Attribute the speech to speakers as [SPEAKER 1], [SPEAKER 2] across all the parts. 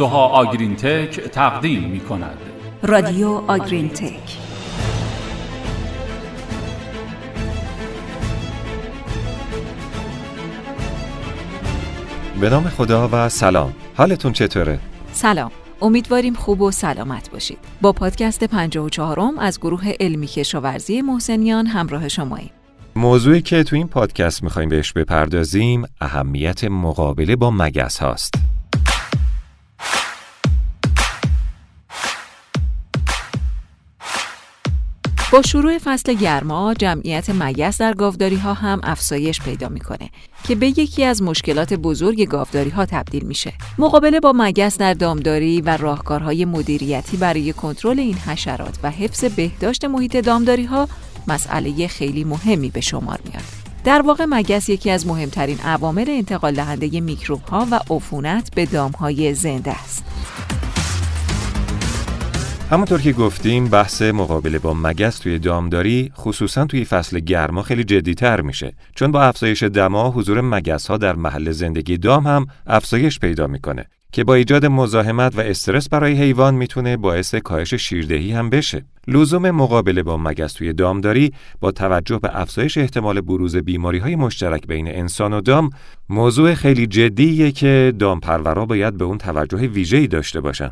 [SPEAKER 1] سوها آگرین تک تقدیم می کند.
[SPEAKER 2] رادیو آگرین تک
[SPEAKER 3] به نام خدا و سلام. حالتون چطوره؟
[SPEAKER 2] سلام. امیدواریم خوب و سلامت باشید. با پادکست 54 م از گروه علمی کشاورزی محسنیان همراه شماییم.
[SPEAKER 3] موضوعی که تو این پادکست می‌خوایم بهش بپردازیم اهمیت مقابله با مگس هاست.
[SPEAKER 2] با شروع فصل گرما جمعیت مگس در گاوداری ها هم افزایش پیدا می‌کنه که به یکی از مشکلات بزرگ گاوداری ها تبدیل میشه. مقابله با مگس در دامداری و راهکارهای مدیریتی برای کنترل این حشرات و حفظ بهداشت محیط دامداری ها مسئله خیلی مهمی به شمار میاد. در واقع مگس یکی از مهمترین عوامل انتقال دهنده میکروب ها و عفونت به دام های زنده است.
[SPEAKER 3] همونطور که گفتیم بحث مقابله با مگس توی دامداری خصوصا توی فصل گرما خیلی جدیتر میشه چون با افزایش دما حضور مگس ها در محل زندگی دام هم افزایش پیدا می‌کنه که با ایجاد مزاحمت و استرس برای حیوان می‌تونه باعث کاهش شیردهی هم بشه. لزوم مقابله با مگس توی دامداری با توجه به افزایش احتمال بروز بیماری های مشترک بین انسان و دام موضوع خیلی جدیه که دامپرورا باید به اون توجه ویژه‌ای داشته باشن.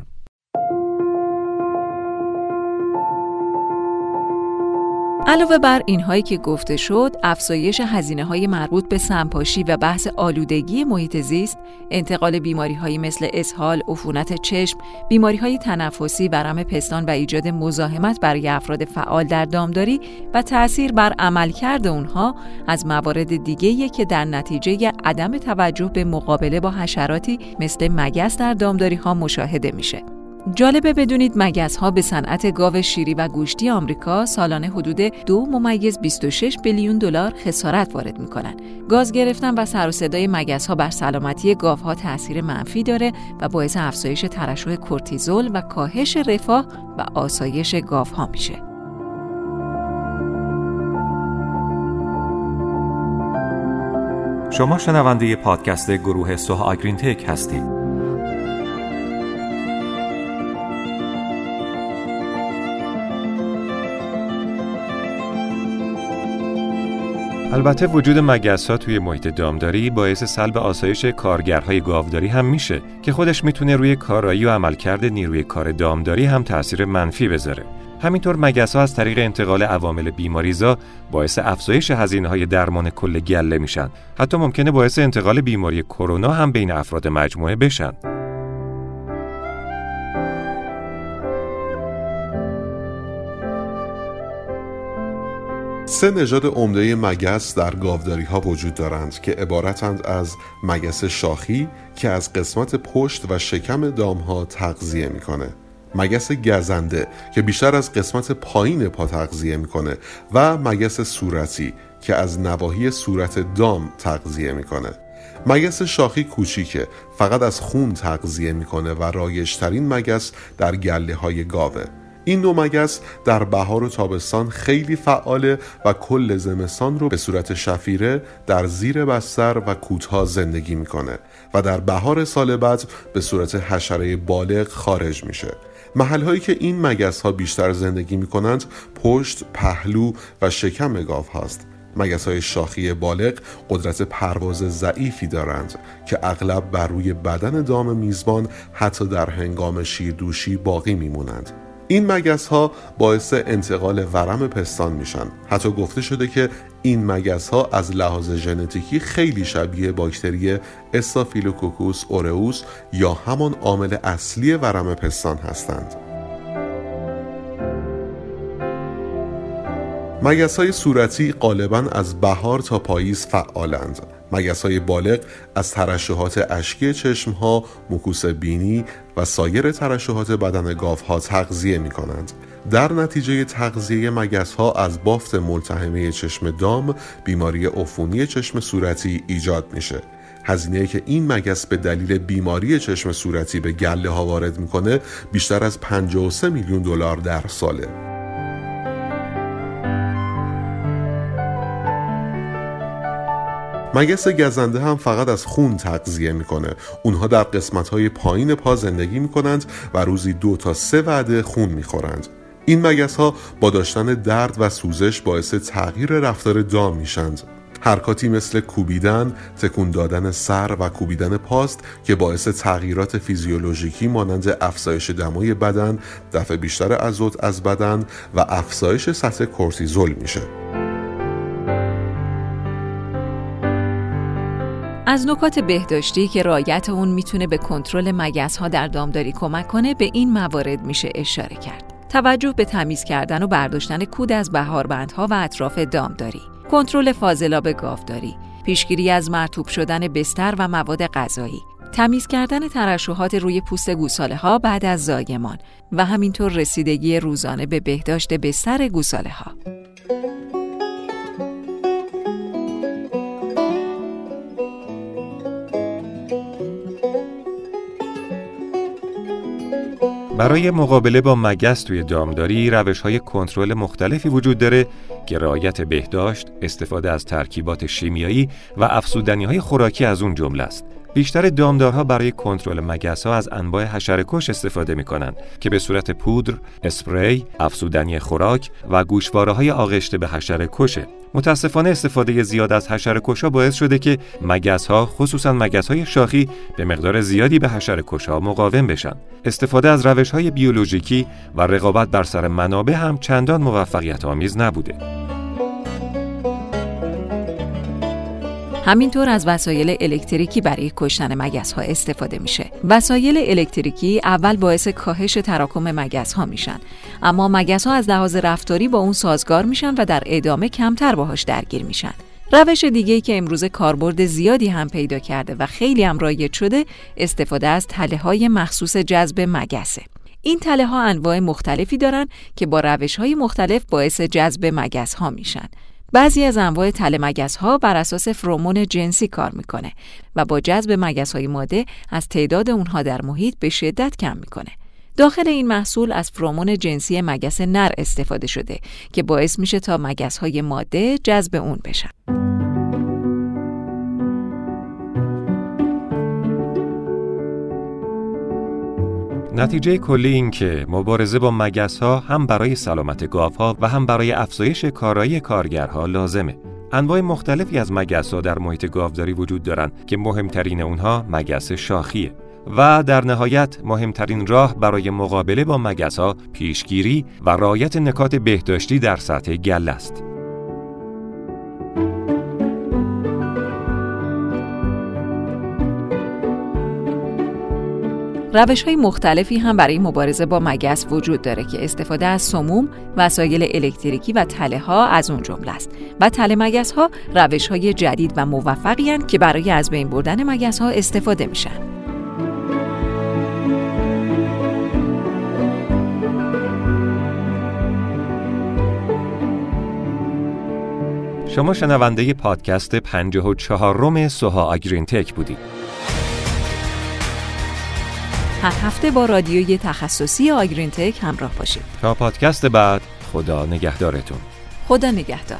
[SPEAKER 2] علاوه بر اینهایی که گفته شد، افزایش هزینه های مربوط به سمپاشی و بحث آلودگی محیط زیست، انتقال بیماری های مثل اسهال، عفونت چشم، بیماری های تنفسی، ورم پستان و ایجاد مزاحمت برای افراد فعال در دامداری و تأثیر بر عملکرد اونها از موارد دیگه که در نتیجه عدم توجه به مقابله با حشراتی مثل مگس در دامداری ها مشاهده میشه. جالبه بدونید مگس ها به صنعت گاو شیری و گوشتی آمریکا سالانه حدود دو ممیز 26 بیلیون دلار خسارت وارد می‌کنن. گاز گرفتن و سر و صدای مگس ها بر سلامتی گاوها ها تاثیر منفی داره و باعث افزایش ترشح کورتیزول و کاهش رفاه و آسایش گاوها ها میشه.
[SPEAKER 3] شما شنونده پادکست گروه سوها آگرین تک هستید. البته وجود مگس ها توی محیط دامداری باعث سلب آسایش کارگرهای گاوداری هم میشه که خودش می‌تونه روی کارایی و عملکرد نیروی کار دامداری هم تاثیر منفی بذاره. همینطور مگس ها از طریق انتقال عوامل بیماریزا باعث افزایش هزینه های درمان کل گله میشن. حتی ممکنه باعث انتقال بیماری کرونا هم بین افراد مجموعه بشن.
[SPEAKER 4] سه نژاد عمده مگس در گاوداری ها وجود دارند که عبارتند از مگس شاخی که از قسمت پشت و شکم دام ها تغذیه می‌کنه. مگس گزنده که بیشتر از قسمت پایین پا تغذیه می‌کنه و مگس صورتی که از نواحی صورت دام تغذیه می‌کنه. مگس شاخی کوچیکه فقط از خون تغذیه می‌کنه و رایشترین مگس در گله های گاوه. این نوع مگس در بهار و تابستان خیلی فعاله و کل زمستان رو به صورت شفیره در زیر بستر و کوتها زندگی می‌کنه و در بهار سال بعد به صورت حشره بالغ خارج میشه. محل هایی که این مگس ها بیشتر زندگی می کنند پشت، پهلو و شکم گاو هاست. مگس های شاخی بالغ قدرت پرواز ضعیفی دارند که اغلب بر روی بدن دام میزبان حتی در هنگام شیردوشی باقی میمونند. این مگس ها باعث انتقال ورم پستان میشن. حتی گفته شده که این مگس ها از لحاظ ژنتیکی خیلی شبیه باکتری Staphylococcus aureus یا همان عامل اصلی ورم پستان هستند. مگس های صورتی غالبا از بهار تا پاییز فعالند. مگس های بالغ از ترشحات اشکی چشم ها، مکوس بینی و سایر ترشحات بدن گاف ها تغذیه می کنند. در نتیجه تغذیه مگس ها از بافت ملتهمه چشم دام بیماری عفونی چشم صورتی ایجاد میشه. هزینه که این مگس به دلیل بیماری چشم صورتی به گله ها وارد می‌کنه بیشتر از 53 میلیون دلار در ساله. مگس گزنده هم فقط از خون تغذیه می‌کنه. اونها در قسمت های پایین پا زندگی می‌کنند و روزی دو تا سه وعده خون می‌خورند. این مگس ها با داشتن درد و سوزش باعث تغییر رفتار دام میشند. حرکاتی مثل کوبیدن، تکون دادن سر و کوبیدن پاست که باعث تغییرات فیزیولوژیکی مانند افزایش دمای بدن، دفع بیشتر ازوت از بدن و افزایش سطح کورتیزول میشه.
[SPEAKER 2] از نکات بهداشتی که رایت اون می‌تونه به کنترل مگس ها در دامداری کمک کنه به این موارد میشه اشاره کرد. توجه به تمیز کردن و برداشتن کود از بهاربندها و اطراف دامداری. کنترل فاضلاب گاوداری، پیشگیری از مرتوب شدن بستر و مواد غذایی، تمیز کردن ترشحات روی پوست گوساله ها بعد از زایمان و همینطور رسیدگی روزانه به بهداشت بستر گوساله ها.
[SPEAKER 3] برای مقابله با مگس توی دامداری روش های کنترل مختلفی وجود داره که رعایت بهداشت، استفاده از ترکیبات شیمیایی و افسودنی های خوراکی از اون جمله است. بیشتر دامدارها برای کنترل مگس ها از انواع حشرکش استفاده می کنند که به صورت پودر، اسپری، افسودنی خوراک و گوشواره های آغشته به حشرکشه. متاسفانه استفاده زیاد از حشرکشها باعث شده که مگس ها خصوصا مگس های شاخی به مقدار زیادی به حشرکشها مقاوم بشن. استفاده از روش های بیولوژیکی و رقابت بر سر منابع هم چندان موفقیت آمیز نبوده.
[SPEAKER 2] همینطور از وسایل الکتریکی برای کشتن مگس ها استفاده میشه. وسایل الکتریکی اول باعث کاهش تراکم مگس ها میشن، اما مگس ها از لحاظ رفتاری با اون سازگار میشن و در ادامه کمتر باهاش درگیر میشن. روش دیگه که امروز کاربرد زیادی هم پیدا کرده و خیلی هم رایج شده استفاده از تله های مخصوص جذب مگسه. این تله ها انواع مختلفی دارن که با روش های مختلف باعث جذب مگس ها میشن. بعضی از انواع تله مگس ها بر اساس فرومون جنسی کار می‌کنه و با جذب مگس های ماده از تعداد اونها در محیط به شدت کم می‌کنه. داخل این محصول از فرومون جنسی مگس نر استفاده شده که باعث میشه تا مگس های ماده جذب اون بشن.
[SPEAKER 3] نتیجه کلی این که مبارزه با مگس ها هم برای سلامت گاف ها و هم برای افزایش کارایی کارگرها لازمه. انواع مختلفی از مگس ها در محیط گاوداری وجود دارند که مهمترین اونها مگس شاخیه. و در نهایت مهمترین راه برای مقابله با مگس ها پیشگیری و رعایت نکات بهداشتی در سطح گل است.
[SPEAKER 2] روش های مختلفی هم برای مبارزه با مگس وجود داره که استفاده از سموم، وسایل الکتریکی و تله ها از اون جمله است و تله مگس ها روش های جدید و موفقی که برای از بین بردن مگس ها استفاده میشن.
[SPEAKER 3] شما شنونده پادکست 54 روم سوها آگرین تک بودید.
[SPEAKER 2] هر هفته با رادیوی تخصصی آگرین تک همراه باشید.
[SPEAKER 3] تا پادکست بعد خدا نگهدارتون.
[SPEAKER 2] خدا نگهدار.